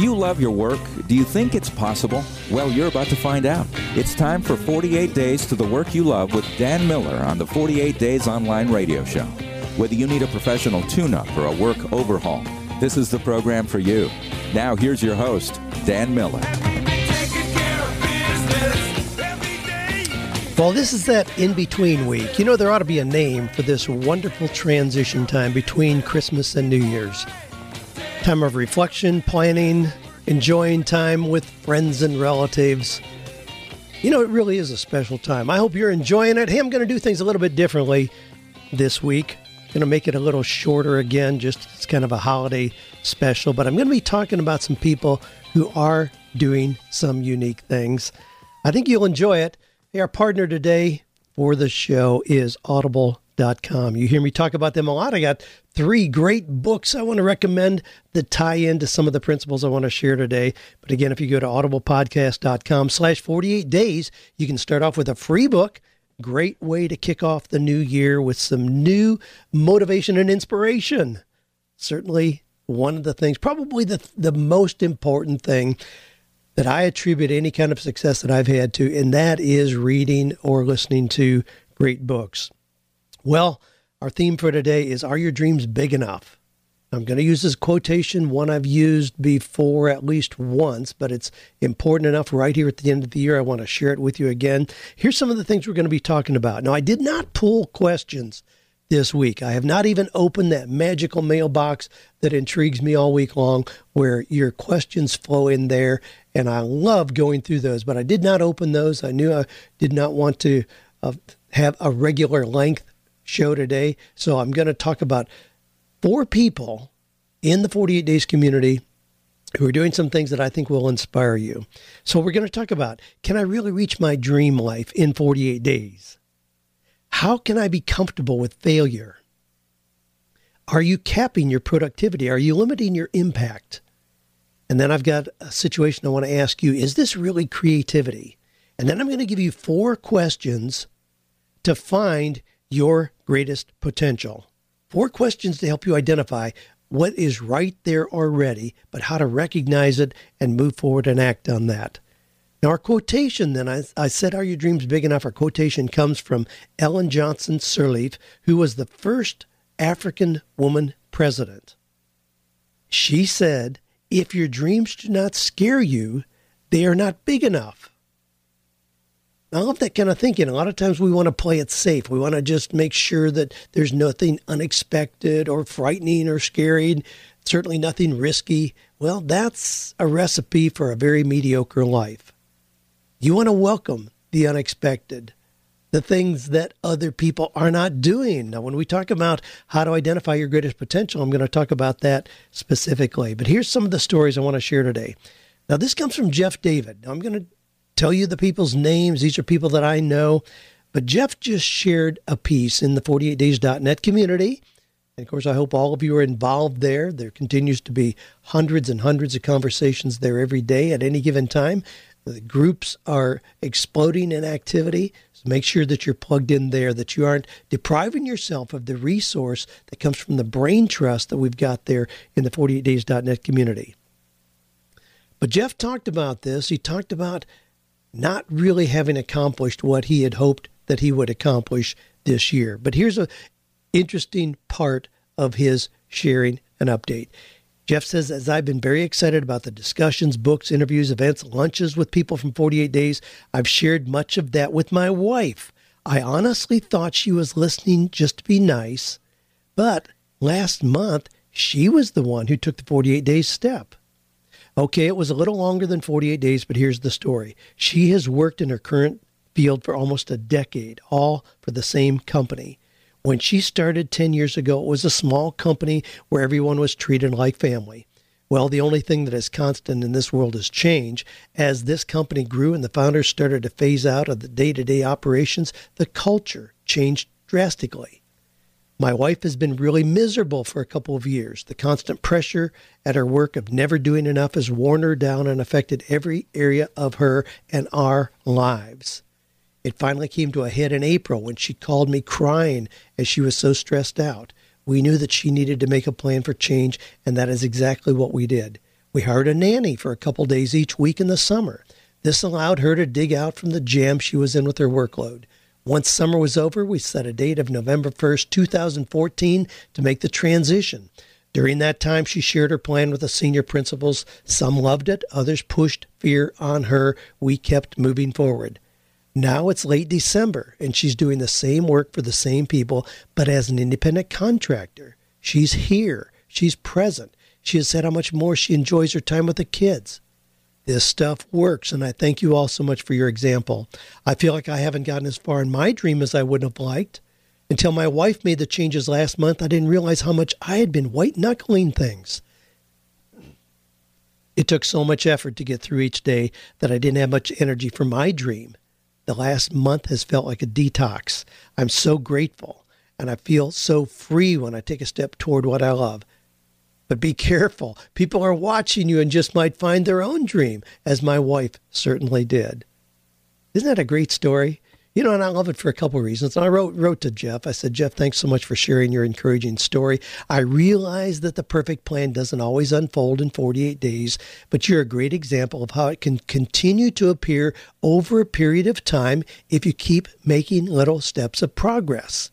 Do you love your work? Do you think it's possible? Well, you're about to find out. It's time for 48 Days to the Work You Love with Dan Miller on the 48 Days Online Radio Show. Whether you need a professional tune up or a work overhaul, this is the program for you. Now, here's your host, Dan Miller. Well, this is that in between week. You know, there ought to be a name for this wonderful transition time between Christmas and New Year's time of reflection, planning, enjoying time with friends and relatives. You know, it really is a special time. I hope you're enjoying it. Hey, I'm going to do things a little bit differently this week. Going to make it a little shorter again, just it's kind of a holiday special, but I'm going to be talking about some people who are doing some unique things. I think you'll enjoy it. Hey, our partner today for the show is Audible you hear me talk about them a lot. I got three great books I want to recommend that tie into some of the principles I want to share today. But again, if you go to audiblepodcast.com slash 48 days, you can start off with a free book. Great way to kick off the new year with some new motivation and inspiration. Certainly one of the things, probably the, the most important thing that I attribute any kind of success that I've had to, and that is reading or listening to great books. Well, our theme for today is Are Your Dreams Big Enough? I'm going to use this quotation, one I've used before at least once, but it's important enough right here at the end of the year. I want to share it with you again. Here's some of the things we're going to be talking about. Now, I did not pull questions this week. I have not even opened that magical mailbox that intrigues me all week long, where your questions flow in there. And I love going through those, but I did not open those. I knew I did not want to uh, have a regular length show today. So I'm going to talk about four people in the 48 Days community who are doing some things that I think will inspire you. So we're going to talk about can I really reach my dream life in 48 days? How can I be comfortable with failure? Are you capping your productivity? Are you limiting your impact? And then I've got a situation I want to ask you is this really creativity? And then I'm going to give you four questions to find your greatest potential. Four questions to help you identify what is right there already, but how to recognize it and move forward and act on that. Now, our quotation then, I, I said, Are your dreams big enough? Our quotation comes from Ellen Johnson Sirleaf, who was the first African woman president. She said, If your dreams do not scare you, they are not big enough. I love that kind of thinking. A lot of times we want to play it safe. We want to just make sure that there's nothing unexpected or frightening or scary, certainly nothing risky. Well, that's a recipe for a very mediocre life. You want to welcome the unexpected, the things that other people are not doing. Now, when we talk about how to identify your greatest potential, I'm going to talk about that specifically. But here's some of the stories I want to share today. Now, this comes from Jeff David. Now, I'm going to tell you the people's names. These are people that I know. But Jeff just shared a piece in the 48days.net community. And of course, I hope all of you are involved there. There continues to be hundreds and hundreds of conversations there every day at any given time. The groups are exploding in activity. So make sure that you're plugged in there, that you aren't depriving yourself of the resource that comes from the brain trust that we've got there in the 48days.net community. But Jeff talked about this. He talked about not really having accomplished what he had hoped that he would accomplish this year. But here's a interesting part of his sharing an update. Jeff says, as I've been very excited about the discussions, books, interviews, events, lunches with people from 48 Days, I've shared much of that with my wife. I honestly thought she was listening just to be nice, but last month, she was the one who took the 48 Days step. Okay, it was a little longer than 48 days, but here's the story. She has worked in her current field for almost a decade, all for the same company. When she started 10 years ago, it was a small company where everyone was treated like family. Well, the only thing that is constant in this world is change. As this company grew and the founders started to phase out of the day to day operations, the culture changed drastically. My wife has been really miserable for a couple of years. The constant pressure at her work of never doing enough has worn her down and affected every area of her and our lives. It finally came to a head in April when she called me crying as she was so stressed out. We knew that she needed to make a plan for change, and that is exactly what we did. We hired a nanny for a couple days each week in the summer. This allowed her to dig out from the jam she was in with her workload. Once summer was over, we set a date of November 1st, 2014 to make the transition. During that time, she shared her plan with the senior principals. Some loved it, others pushed fear on her. We kept moving forward. Now it's late December, and she's doing the same work for the same people, but as an independent contractor. She's here, she's present. She has said how much more she enjoys her time with the kids. This stuff works, and I thank you all so much for your example. I feel like I haven't gotten as far in my dream as I would have liked. Until my wife made the changes last month, I didn't realize how much I had been white knuckling things. It took so much effort to get through each day that I didn't have much energy for my dream. The last month has felt like a detox. I'm so grateful, and I feel so free when I take a step toward what I love. But be careful. People are watching you and just might find their own dream, as my wife certainly did. Isn't that a great story? You know, and I love it for a couple of reasons. And I wrote wrote to Jeff. I said, Jeff, thanks so much for sharing your encouraging story. I realize that the perfect plan doesn't always unfold in 48 days, but you're a great example of how it can continue to appear over a period of time if you keep making little steps of progress.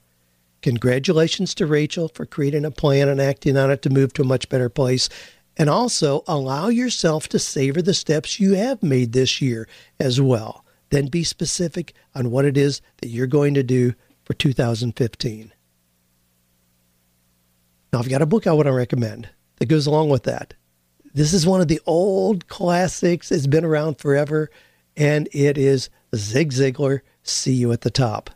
Congratulations to Rachel for creating a plan and acting on it to move to a much better place. And also allow yourself to savor the steps you have made this year as well. Then be specific on what it is that you're going to do for 2015. Now, I've got a book I want to recommend that goes along with that. This is one of the old classics. It's been around forever, and it is Zig Ziglar, See You at the Top.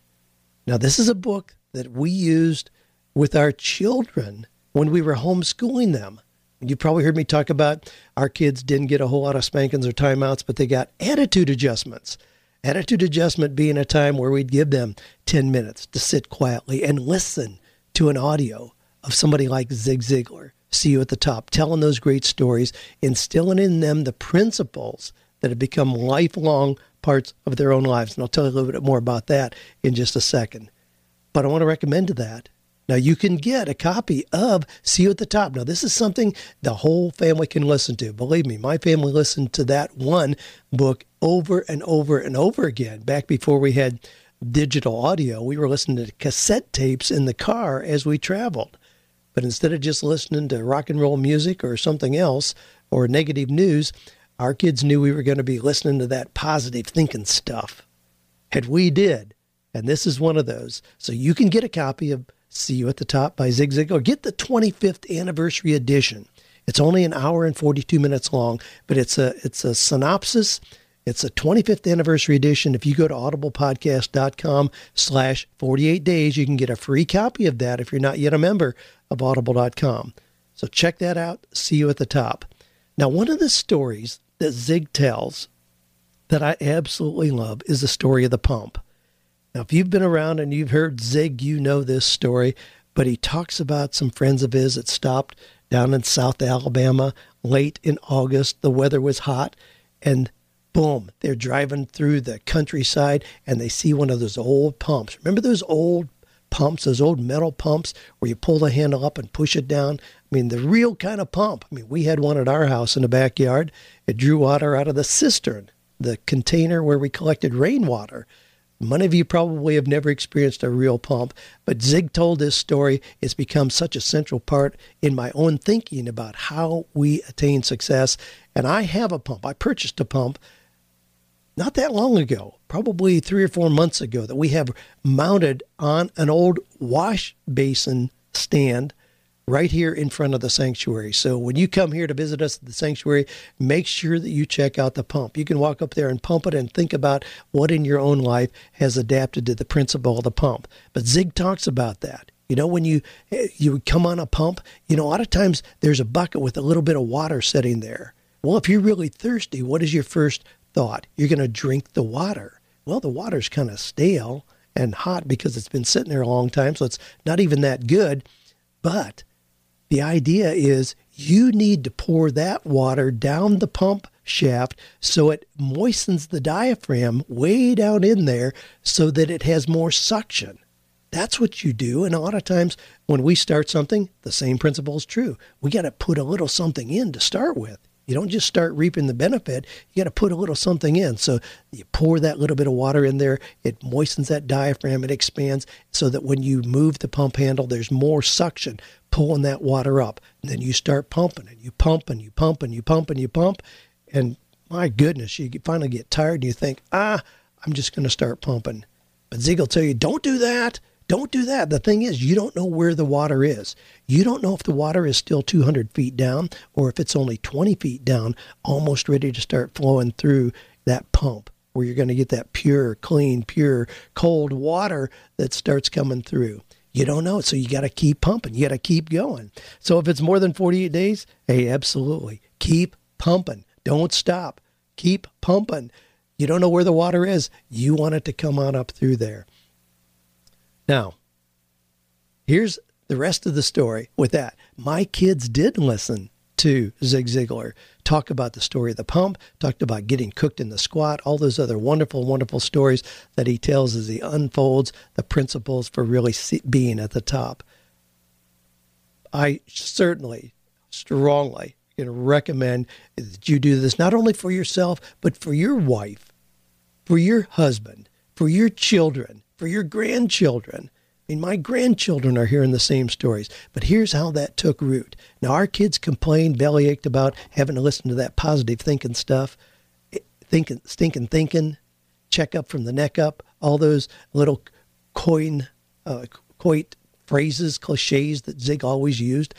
Now, this is a book that we used with our children when we were homeschooling them. You probably heard me talk about our kids didn't get a whole lot of spankings or timeouts, but they got attitude adjustments. Attitude adjustment being a time where we'd give them 10 minutes to sit quietly and listen to an audio of somebody like Zig Ziglar, see you at the top, telling those great stories, instilling in them the principles that have become lifelong parts of their own lives. And I'll tell you a little bit more about that in just a second. But I want to recommend that now you can get a copy of See You at the Top. Now this is something the whole family can listen to. Believe me, my family listened to that one book over and over and over again. Back before we had digital audio, we were listening to cassette tapes in the car as we traveled. But instead of just listening to rock and roll music or something else or negative news, our kids knew we were going to be listening to that positive thinking stuff. And we did. And this is one of those. So you can get a copy of See You at the Top by Zig Ziglar. Get the 25th anniversary edition. It's only an hour and 42 minutes long, but it's a it's a synopsis. It's a 25th anniversary edition. If you go to audiblepodcast.com slash 48 days, you can get a free copy of that if you're not yet a member of audible.com. So check that out. See you at the top. Now, one of the stories that Zig tells that I absolutely love is the story of the pump. Now, if you've been around and you've heard Zig, you know this story, but he talks about some friends of his that stopped down in South Alabama late in August. The weather was hot, and boom, they're driving through the countryside and they see one of those old pumps. Remember those old pumps, those old metal pumps where you pull the handle up and push it down? I mean, the real kind of pump. I mean, we had one at our house in the backyard. It drew water out of the cistern, the container where we collected rainwater. Many of you probably have never experienced a real pump, but Zig told this story. It's become such a central part in my own thinking about how we attain success. And I have a pump. I purchased a pump not that long ago, probably three or four months ago, that we have mounted on an old wash basin stand right here in front of the sanctuary. So when you come here to visit us at the sanctuary, make sure that you check out the pump. You can walk up there and pump it and think about what in your own life has adapted to the principle of the pump. But Zig talks about that. You know, when you you come on a pump, you know, a lot of times there's a bucket with a little bit of water sitting there. Well, if you're really thirsty, what is your first thought? You're going to drink the water. Well, the water's kind of stale and hot because it's been sitting there a long time, so it's not even that good. But the idea is you need to pour that water down the pump shaft so it moistens the diaphragm way down in there so that it has more suction. That's what you do. And a lot of times when we start something, the same principle is true. We got to put a little something in to start with. You don't just start reaping the benefit. You got to put a little something in. So you pour that little bit of water in there. It moistens that diaphragm. It expands so that when you move the pump handle, there's more suction pulling that water up. And then you start pumping and you pump and you pump and you pump and you pump. And my goodness, you finally get tired and you think, ah, I'm just going to start pumping. But will tell you, don't do that. Don't do that. The thing is, you don't know where the water is. You don't know if the water is still 200 feet down or if it's only 20 feet down, almost ready to start flowing through that pump where you're going to get that pure, clean, pure, cold water that starts coming through. You don't know. So you got to keep pumping. You got to keep going. So if it's more than 48 days, hey, absolutely. Keep pumping. Don't stop. Keep pumping. You don't know where the water is. You want it to come on up through there. Now, here's the rest of the story with that. My kids did listen to Zig Ziglar talk about the story of the pump, talked about getting cooked in the squat, all those other wonderful, wonderful stories that he tells as he unfolds the principles for really being at the top. I certainly, strongly can recommend that you do this not only for yourself, but for your wife, for your husband, for your children, for your grandchildren. I mean, my grandchildren are hearing the same stories, but here's how that took root. Now, our kids complained, bellyached about having to listen to that positive thinking stuff, thinking, stinking thinking, check up from the neck up, all those little coin, uh, quaint phrases, cliches that Zig always used.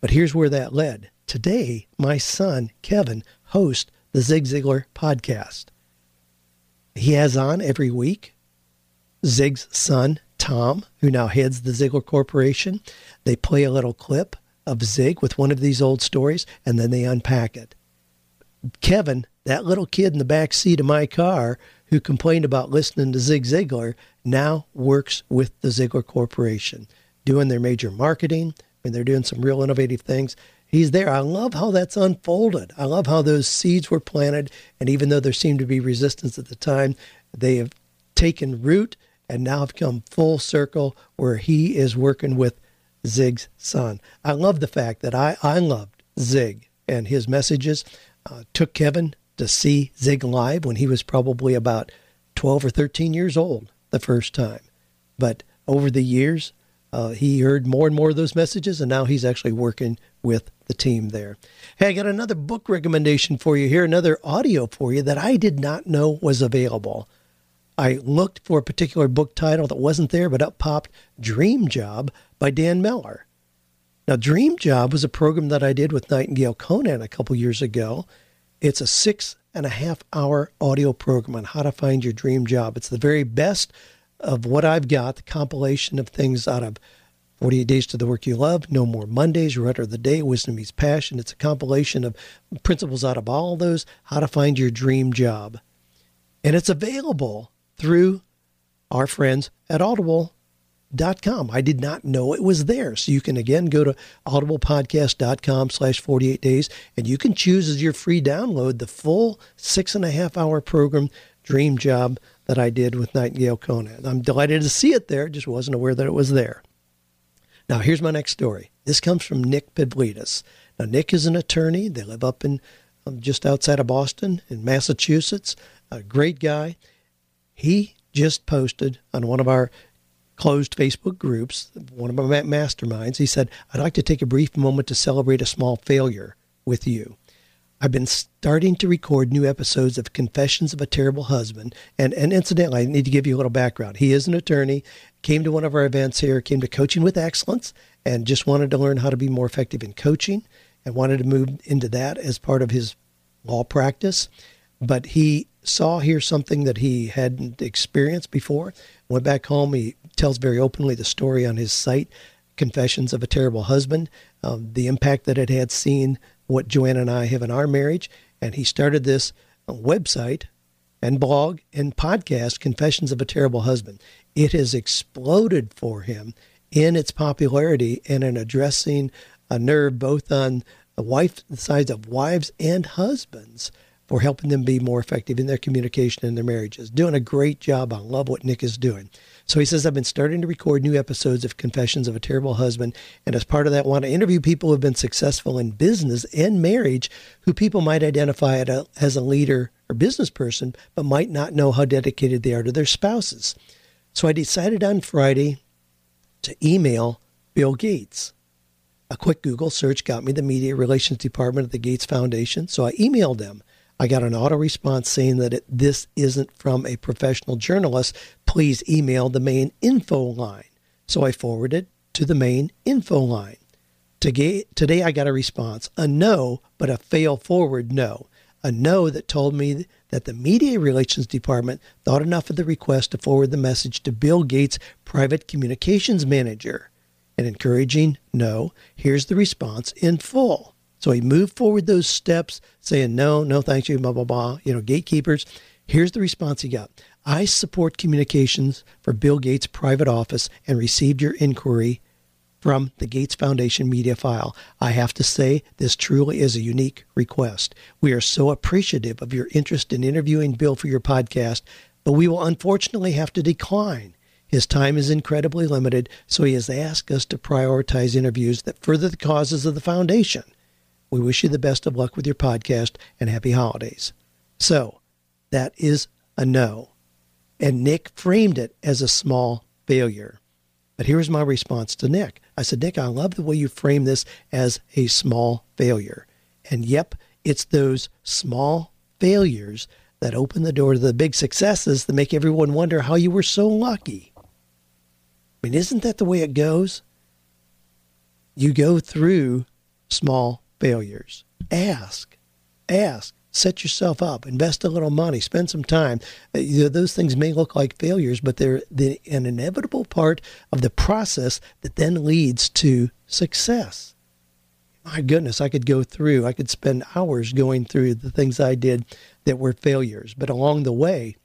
But here's where that led. Today, my son, Kevin, hosts the Zig Ziglar podcast. He has on every week Zig's son, Tom, who now heads the Ziglar Corporation. They play a little clip of Zig with one of these old stories, and then they unpack it. Kevin, that little kid in the back seat of my car who complained about listening to Zig Ziglar, now works with the Ziglar Corporation, doing their major marketing, and they're doing some real innovative things. He's there. I love how that's unfolded. I love how those seeds were planted, and even though there seemed to be resistance at the time, they have taken root and now have come full circle where he is working with Zig's son. I love the fact that I, I loved Zig and his messages. Uh, took Kevin to see Zig live when he was probably about 12 or 13 years old the first time. But over the years, uh, he heard more and more of those messages, and now he's actually working with the team there. Hey, I got another book recommendation for you here, another audio for you that I did not know was available. I looked for a particular book title that wasn't there, but up popped Dream Job by Dan Miller. Now, Dream Job was a program that I did with Nightingale Conant a couple years ago. It's a six and a half hour audio program on how to find your dream job. It's the very best of what I've got, the compilation of things out of 48 Days to the Work You Love, No More Mondays, Rudder of the Day, Wisdom Meets Passion. It's a compilation of principles out of all those, how to find your dream job. And it's available through our friends at audible.com. I did not know it was there. So you can again go to audiblepodcast.com slash 48 days and you can choose as your free download the full six and a half hour program Dream Job that I did with Nightingale Conant. I'm delighted to see it there, just wasn't aware that it was there. Now, here's my next story. This comes from Nick Pavlidis. Now, Nick is an attorney. They live up in um, just outside of Boston in Massachusetts. A great guy. He just posted on one of our closed Facebook groups, one of my masterminds. He said, I'd like to take a brief moment to celebrate a small failure with you. I've been starting to record new episodes of Confessions of a Terrible Husband. And, and incidentally, I need to give you a little background. He is an attorney, came to one of our events here, came to Coaching with Excellence, and just wanted to learn how to be more effective in coaching and wanted to move into that as part of his law practice. But he saw here something that he hadn't experienced before. Went back home. He tells very openly the story on his site, Confessions of a Terrible Husband, um, the impact that it had seen what Joanne and I have in our marriage. And he started this website and blog and podcast, Confessions of a Terrible Husband. It has exploded for him in its popularity and in addressing a nerve both on the wife the sides of wives and husbands for helping them be more effective in their communication and their marriages. Doing a great job. I love what Nick is doing. So he says, I've been starting to record new episodes of Confessions of a Terrible Husband. And as part of that, want to interview people who have been successful in business and marriage who people might identify as a leader or business person, but might not know how dedicated they are to their spouses. So I decided on Friday to email Bill Gates. A quick Google search got me the media relations department of the Gates Foundation. So I emailed them. I got an auto response saying that it, this isn't from a professional journalist. Please email the main info line. So I forwarded to the main info line. Today I got a response, a no, but a fail forward no. A no that told me that the media relations department thought enough of the request to forward the message to Bill Gates' private communications manager. An encouraging no. Here's the response in full. So he moved forward those steps, saying, no, no, thank you, blah, blah, blah. You know, gatekeepers. Here's the response he got I support communications for Bill Gates' private office and received your inquiry from the Gates Foundation media file. I have to say, this truly is a unique request. We are so appreciative of your interest in interviewing Bill for your podcast, but we will unfortunately have to decline. His time is incredibly limited, so he has asked us to prioritize interviews that further the causes of the foundation. We wish you the best of luck with your podcast and happy holidays. So, that is a no. And Nick framed it as a small failure. But here's my response to Nick. I said, Nick, I love the way you frame this as a small failure. And yep, it's those small failures that open the door to the big successes that make everyone wonder how you were so lucky. I mean, isn't that the way it goes? You go through small failures. Ask, ask, set yourself up, invest a little money, spend some time. Uh, those things may look like failures, but they're the, an inevitable part of the process that then leads to success. My goodness, I could go through, I could spend hours going through the things I did that were failures. But along the way,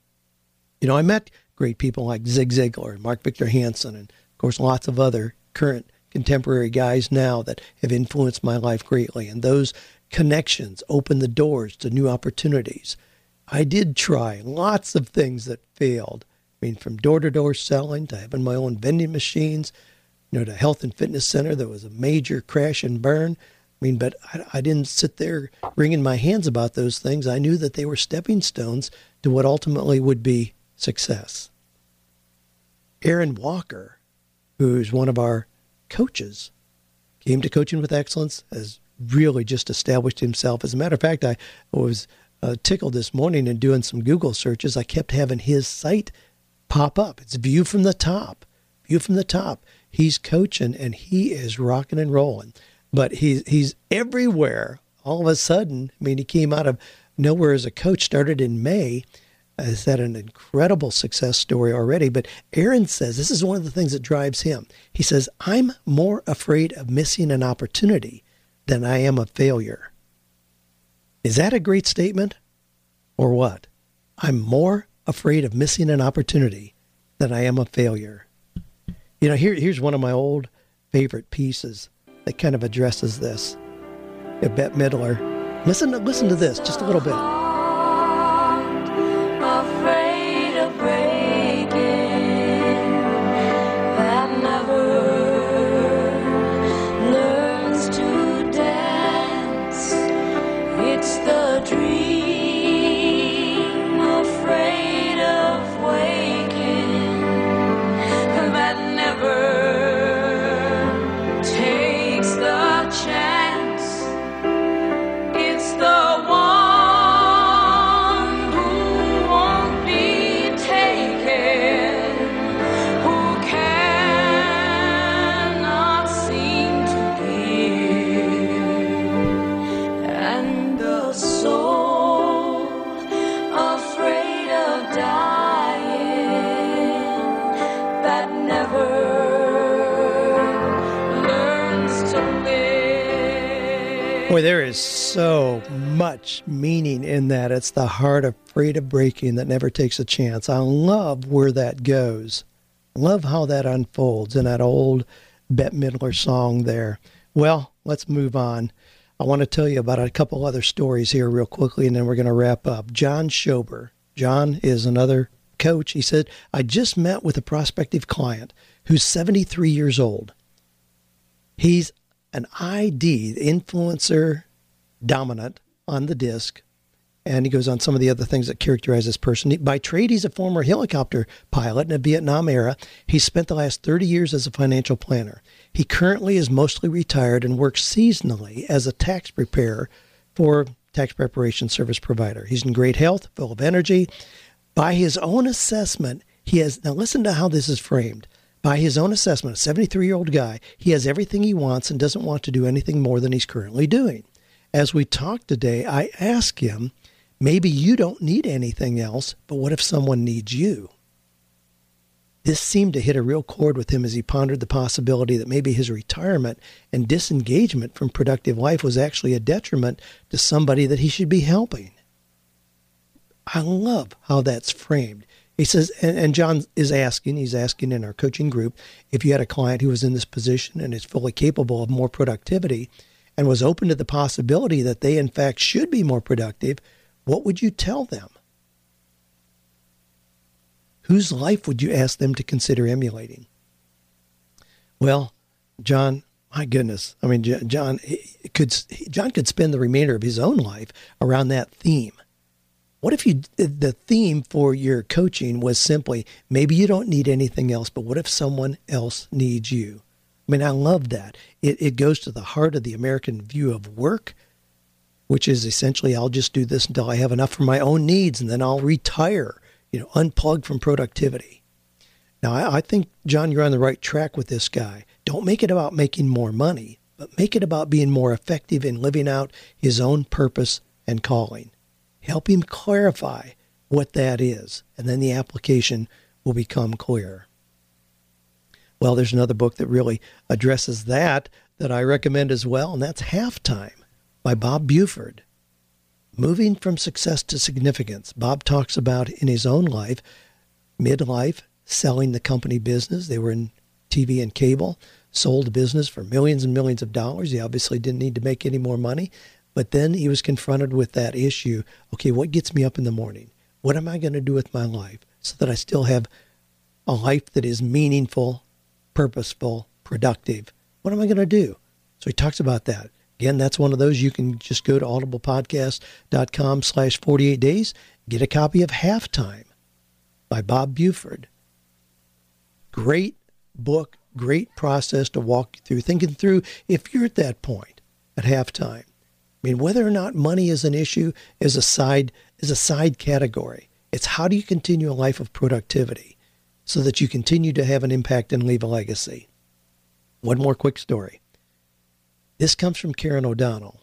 you know, I met great people like Zig Ziglar Mark Victor Hansen, and of course, lots of other current contemporary guys now that have influenced my life greatly. And those connections open the doors to new opportunities. I did try lots of things that failed. I mean, from door to door selling to having my own vending machines, you know, to health and fitness center that was a major crash and burn. I mean, but I, I didn't sit there wringing my hands about those things. I knew that they were stepping stones to what ultimately would be success. Aaron Walker, who's one of our coaches came to Coaching with Excellence, has really just established himself. As a matter of fact, I was uh, tickled this morning and doing some Google searches. I kept having his site pop up. It's view from the top, view from the top. He's coaching and he is rocking and rolling, but he's he's everywhere. All of a sudden, I mean, he came out of nowhere as a coach. Started in May has had an incredible success story already. But Aaron says this is one of the things that drives him. He says, I'm more afraid of missing an opportunity than I am of failure. Is that a great statement? Or what? I'm more afraid of missing an opportunity than I am of failure. You know, here, here's one of my old favorite pieces that kind of addresses this. Bette Midler. Listen, listen to this just a little bit. Boy, there is so much meaning in that. It's the heart of breaking that never takes a chance. I love where that goes. Love how that unfolds in that old Bette Midler song there. Well, let's move on. I want to tell you about a couple other stories here, real quickly, and then we're going to wrap up. John Schober. John is another coach. He said, I just met with a prospective client who's 73 years old. He's an ID, influencer dominant on the disc. And he goes on some of the other things that characterize this person. By trade, he's a former helicopter pilot in the Vietnam era. He spent the last 30 years as a financial planner. He currently is mostly retired and works seasonally as a tax preparer for tax preparation service provider. He's in great health, full of energy. By his own assessment, he has now listen to how this is framed. By his own assessment, a 73 year old guy, he has everything he wants and doesn't want to do anything more than he's currently doing. As we talk today, I ask him, maybe you don't need anything else, but what if someone needs you? This seemed to hit a real chord with him as he pondered the possibility that maybe his retirement and disengagement from productive life was actually a detriment to somebody that he should be helping. I love how that's framed. He says, and, and, John is asking, he's asking in our coaching group, if you had a client who was in this position and is fully capable of more productivity and was open to the possibility that they, in fact, should be more productive, what would you tell them? Whose life would you ask them to consider emulating? Well, John, my goodness. I mean, John could John could spend the remainder of his own life around that theme. What if you the theme for your coaching was simply maybe you don't need anything else, but what if someone else needs you? I mean, I love that. It it goes to the heart of the American view of work, which is essentially I'll just do this until I have enough for my own needs and then I'll retire you know, unplug from productivity. Now, I, I think, John, you're on the right track with this guy. Don't make it about making more money, but make it about being more effective in living out his own purpose and calling. Help him clarify what that is, and then the application will become clear. Well, there's another book that really addresses that that I recommend as well, and that's Halftime by Bob Buford. Moving from success to significance. Bob talks about in his own life, midlife, selling the company business. They were in TV and cable, sold the business for millions and millions of dollars. He obviously didn't need to make any more money. But then he was confronted with that issue. Okay, what gets me up in the morning? What am I going to do with my life so that I still have a life that is meaningful, purposeful, productive? What am I going to do? So he talks about that. Again, that's one of those you can just go to audiblepodcast.com slash 48 days, get a copy of Halftime by Bob Buford. Great book, great process to walk you through, thinking through if you're at that point at halftime. I mean, whether or not money is an issue is a side is a side category. It's how do you continue a life of productivity so that you continue to have an impact and leave a legacy. One more quick story. This comes from Karen O'Donnell.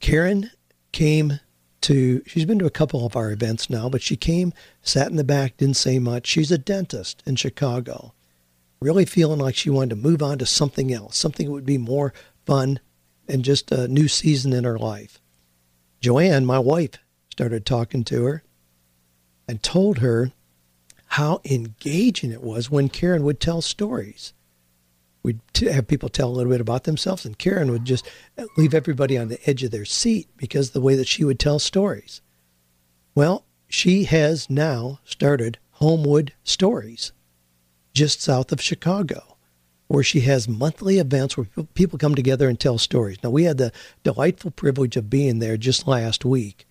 Karen came to, she's been to a couple of our events now, but she came, sat in the back, didn't say much. She's a dentist in Chicago, really feeling like she wanted to move on to something else, something that would be more fun and just a new season in her life. Joanne, my wife, started talking to her and told her how engaging it was when Karen would tell stories we'd have people tell a little bit about themselves, and Karen would just leave everybody on the edge of their seat because the way that she would tell stories. Well, she has now started Homewood Stories just south of Chicago, where she has monthly events where people come together and tell stories. Now, we had the delightful privilege of being there just last week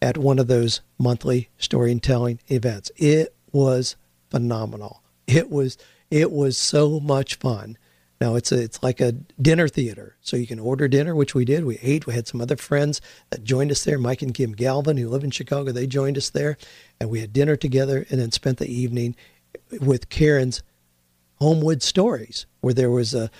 at one of those monthly storytelling events. It was phenomenal. It was it was so much fun. Now it's a, it's like a dinner theater, so you can order dinner, which we did. We ate. We had some other friends that joined us there. Mike and Kim Galvin, who live in Chicago, they joined us there, and we had dinner together, and then spent the evening with Karen's Homewood Stories, where there was a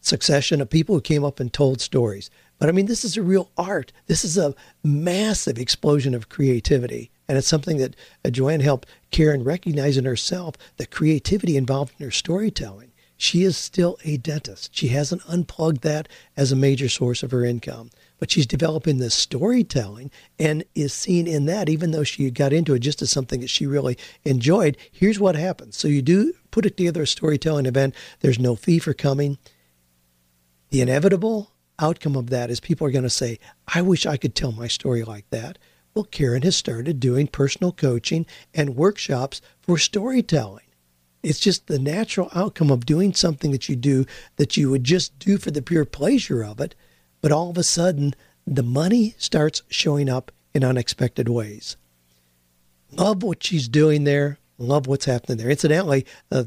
succession of people who came up and told stories. But I mean, this is a real art. This is a massive explosion of creativity. And it's something that uh, Joanne helped Karen recognize in herself the creativity involved in her storytelling she is still a dentist. She hasn't unplugged that as a major source of her income. But she's developing this storytelling and is seen in that, even though she got into it just as something that she really enjoyed. Here's what happens. So you do put it together a storytelling event. There's no fee for coming. The inevitable outcome of that is people are going to say, I wish I could tell my story like that. Well, Karen has started doing personal coaching and workshops for storytelling. It's just the natural outcome of doing something that you do that you would just do for the pure pleasure of it. But all of a sudden, the money starts showing up in unexpected ways. Love what she's doing there. Love what's happening there. Incidentally, uh,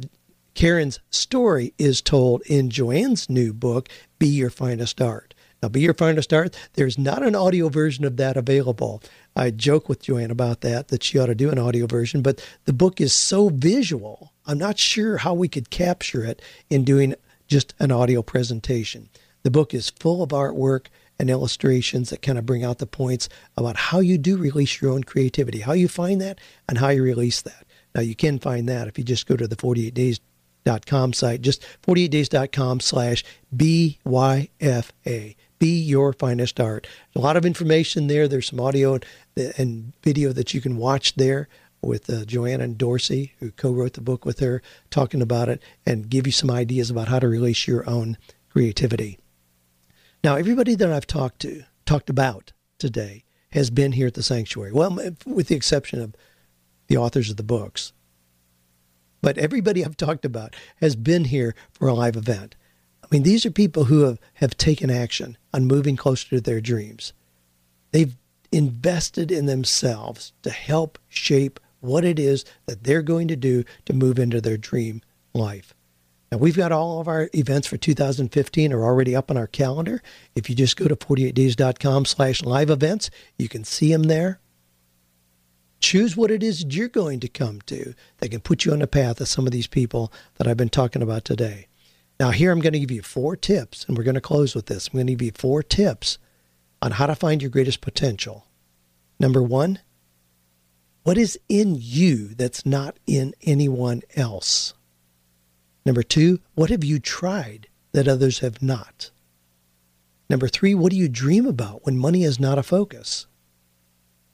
Karen's story is told in Joanne's new book, Be Your Finest Art. Now, Be Your Finest Art, there's not an audio version of that available. I joke with Joanne about that, that she ought to do an audio version, but the book is so visual, I'm not sure how we could capture it in doing just an audio presentation. The book is full of artwork and illustrations that kind of bring out the points about how you do release your own creativity, how you find that, and how you release that. Now, you can find that if you just go to the 48 days.com site, just 48days.com slash BYFA. Be your finest art. A lot of information there. There's some audio and video that you can watch there with uh, Joanna and Dorsey, who co wrote the book with her, talking about it and give you some ideas about how to release your own creativity. Now, everybody that I've talked to, talked about today, has been here at the sanctuary. Well, with the exception of the authors of the books. But everybody I've talked about has been here for a live event. I mean, these are people who have, have taken action on moving closer to their dreams. They've invested in themselves to help shape what it is that they're going to do to move into their dream life. Now, we've got all of our events for 2015 are already up on our calendar. If you just go to 48days.com slash live events, you can see them there. Choose what it is you're going to come to that can put you on the path of some of these people that I've been talking about today. Now, here I'm going to give you four tips, and we're going to close with this. I'm going to give you four tips on how to find your greatest potential. Number one, what is in you that's not in anyone else? Number two, what have you tried that others have not? Number three, what do you dream about when money is not a focus?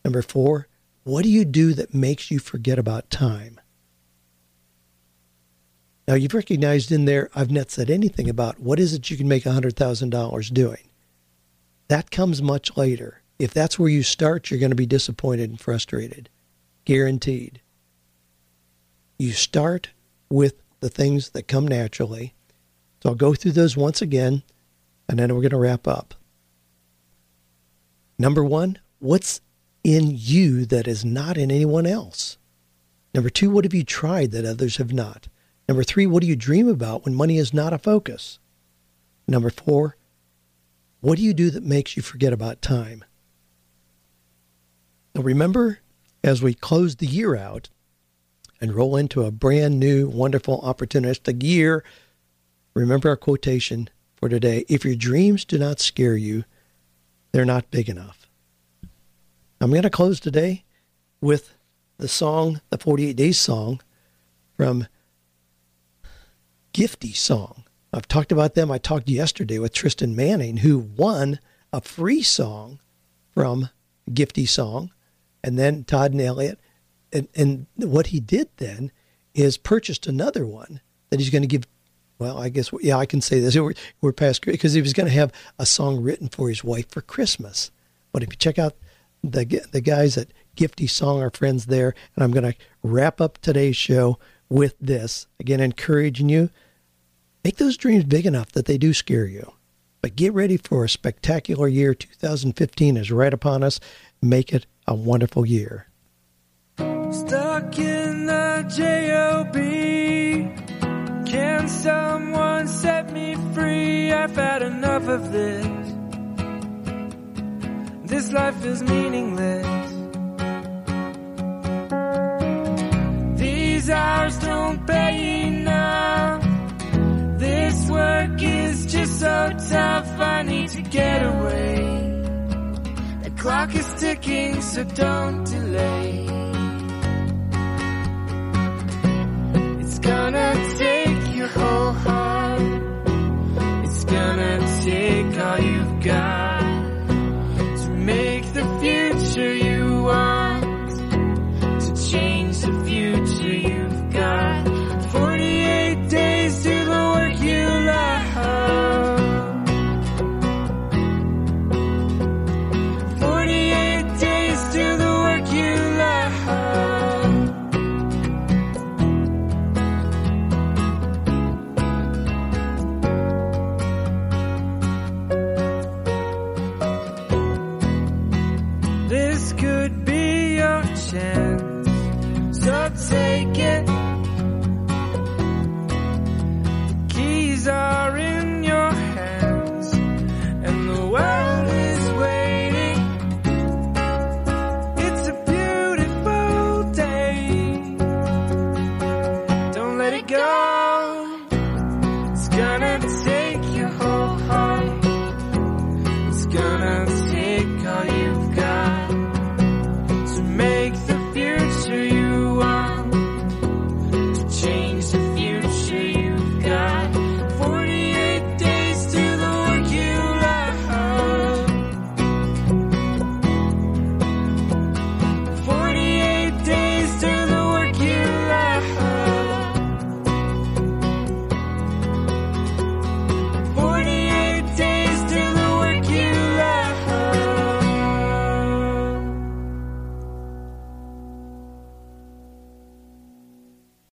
Number four, what do you do that makes you forget about time? Now, you've recognized in there, I've not said anything about what is it you can make $100,000 doing. That comes much later. If that's where you start, you're going to be disappointed and frustrated. Guaranteed. You start with the things that come naturally. So I'll go through those once again, and then we're going to wrap up. Number one, what's in you that is not in anyone else? Number two, what have you tried that others have not? Number three, what do you dream about when money is not a focus? Number four, what do you do that makes you forget about time? Now remember as we close the year out and roll into a brand new, wonderful, opportunistic year, remember our quotation for today if your dreams do not scare you, they're not big enough. I'm going to close today with the song, the 48 Days song from Gifty Song. I've talked about them. I talked yesterday with Tristan Manning, who won a free song from Gifty Song and then Todd and Elliot. And, and what he did then is purchased another one that he's going to give. Well, I guess, yeah, I can say this. We're, we're past because he was going to have a song written for his wife for Christmas. But if you check out the the guys at Gifty Song, our friends there, and I'm going to wrap up today's show with this again, encouraging you make those dreams big enough that they do scare you. But get ready for a spectacular year. 2015 is right upon us. Make it a wonderful year. Stuck in the JOB. Can someone set me free? I've had enough of this. This life is meaningless. These hours don't pay enough. This work is just so tough. I need to get away The clock is ticking, so don't delay. It's gonna take your whole heart. It's gonna take all you've got make